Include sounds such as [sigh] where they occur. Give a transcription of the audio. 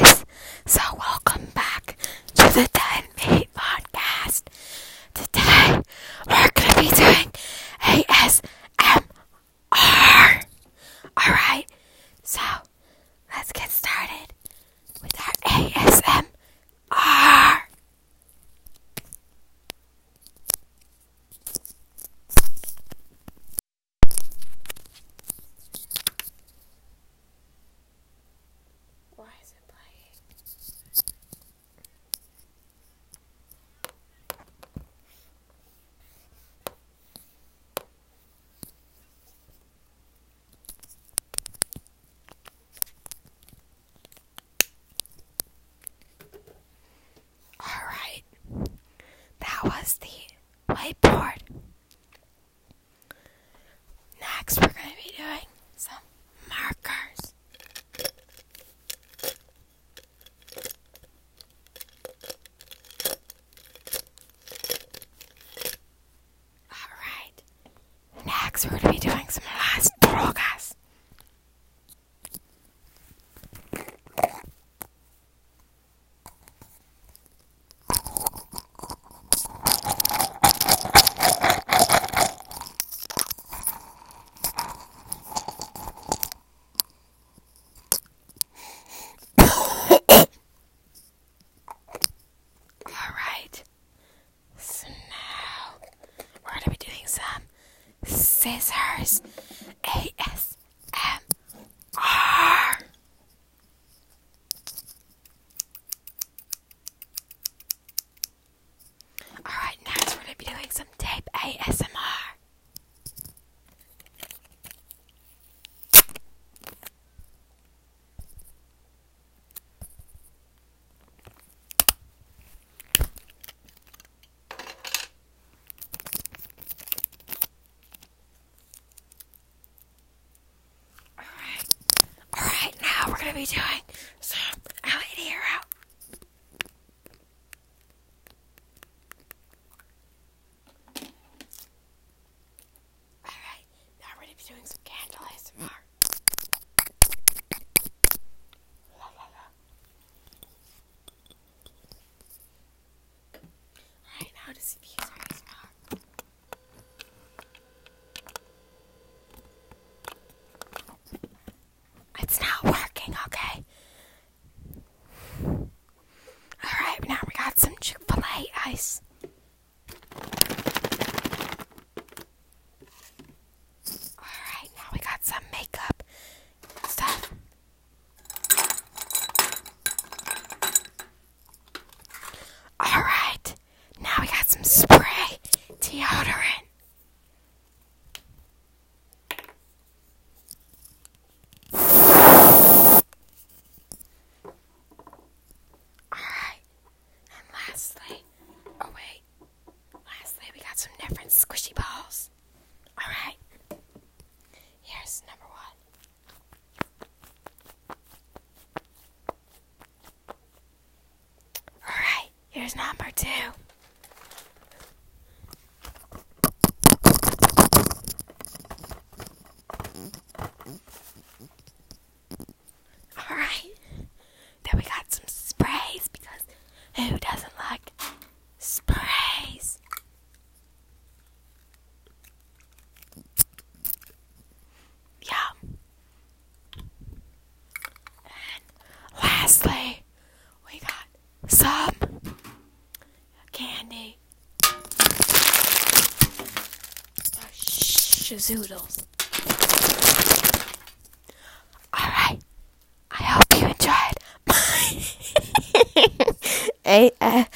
guys. So, welcome back to the 10 Feet Podcast. Today, we're going to be doing ASMR. Alright, so let's get started with our ASMR. Why is it playing? Alright, that was the whiteboard. Next, we're going to be doing some markers. Alright, next, we're going to be doing some last drogas. [coughs] Alright, so now we're going to be doing some scissors ASMR. Alright, next we're going to be doing some tape ASMR. Alright. Alright, now we're gonna be doing some LED hero. Alright, now we're gonna be doing some candle ASMR. La, la, la. Alright, now to the ASMR. It's not working, okay? Alright, now we got some Chick fil A ice. Alright, now we got some makeup stuff. Alright, now we got some spray deodorant. Alright. And lastly, oh wait. Lastly, we got some different squishy balls. Alright. Here's number one. Alright, here's number two. Alright. Then we got some sprays because who doesn't like sprays? Yeah. And lastly, we got some candy. Oh, Shazoodles. 哎哎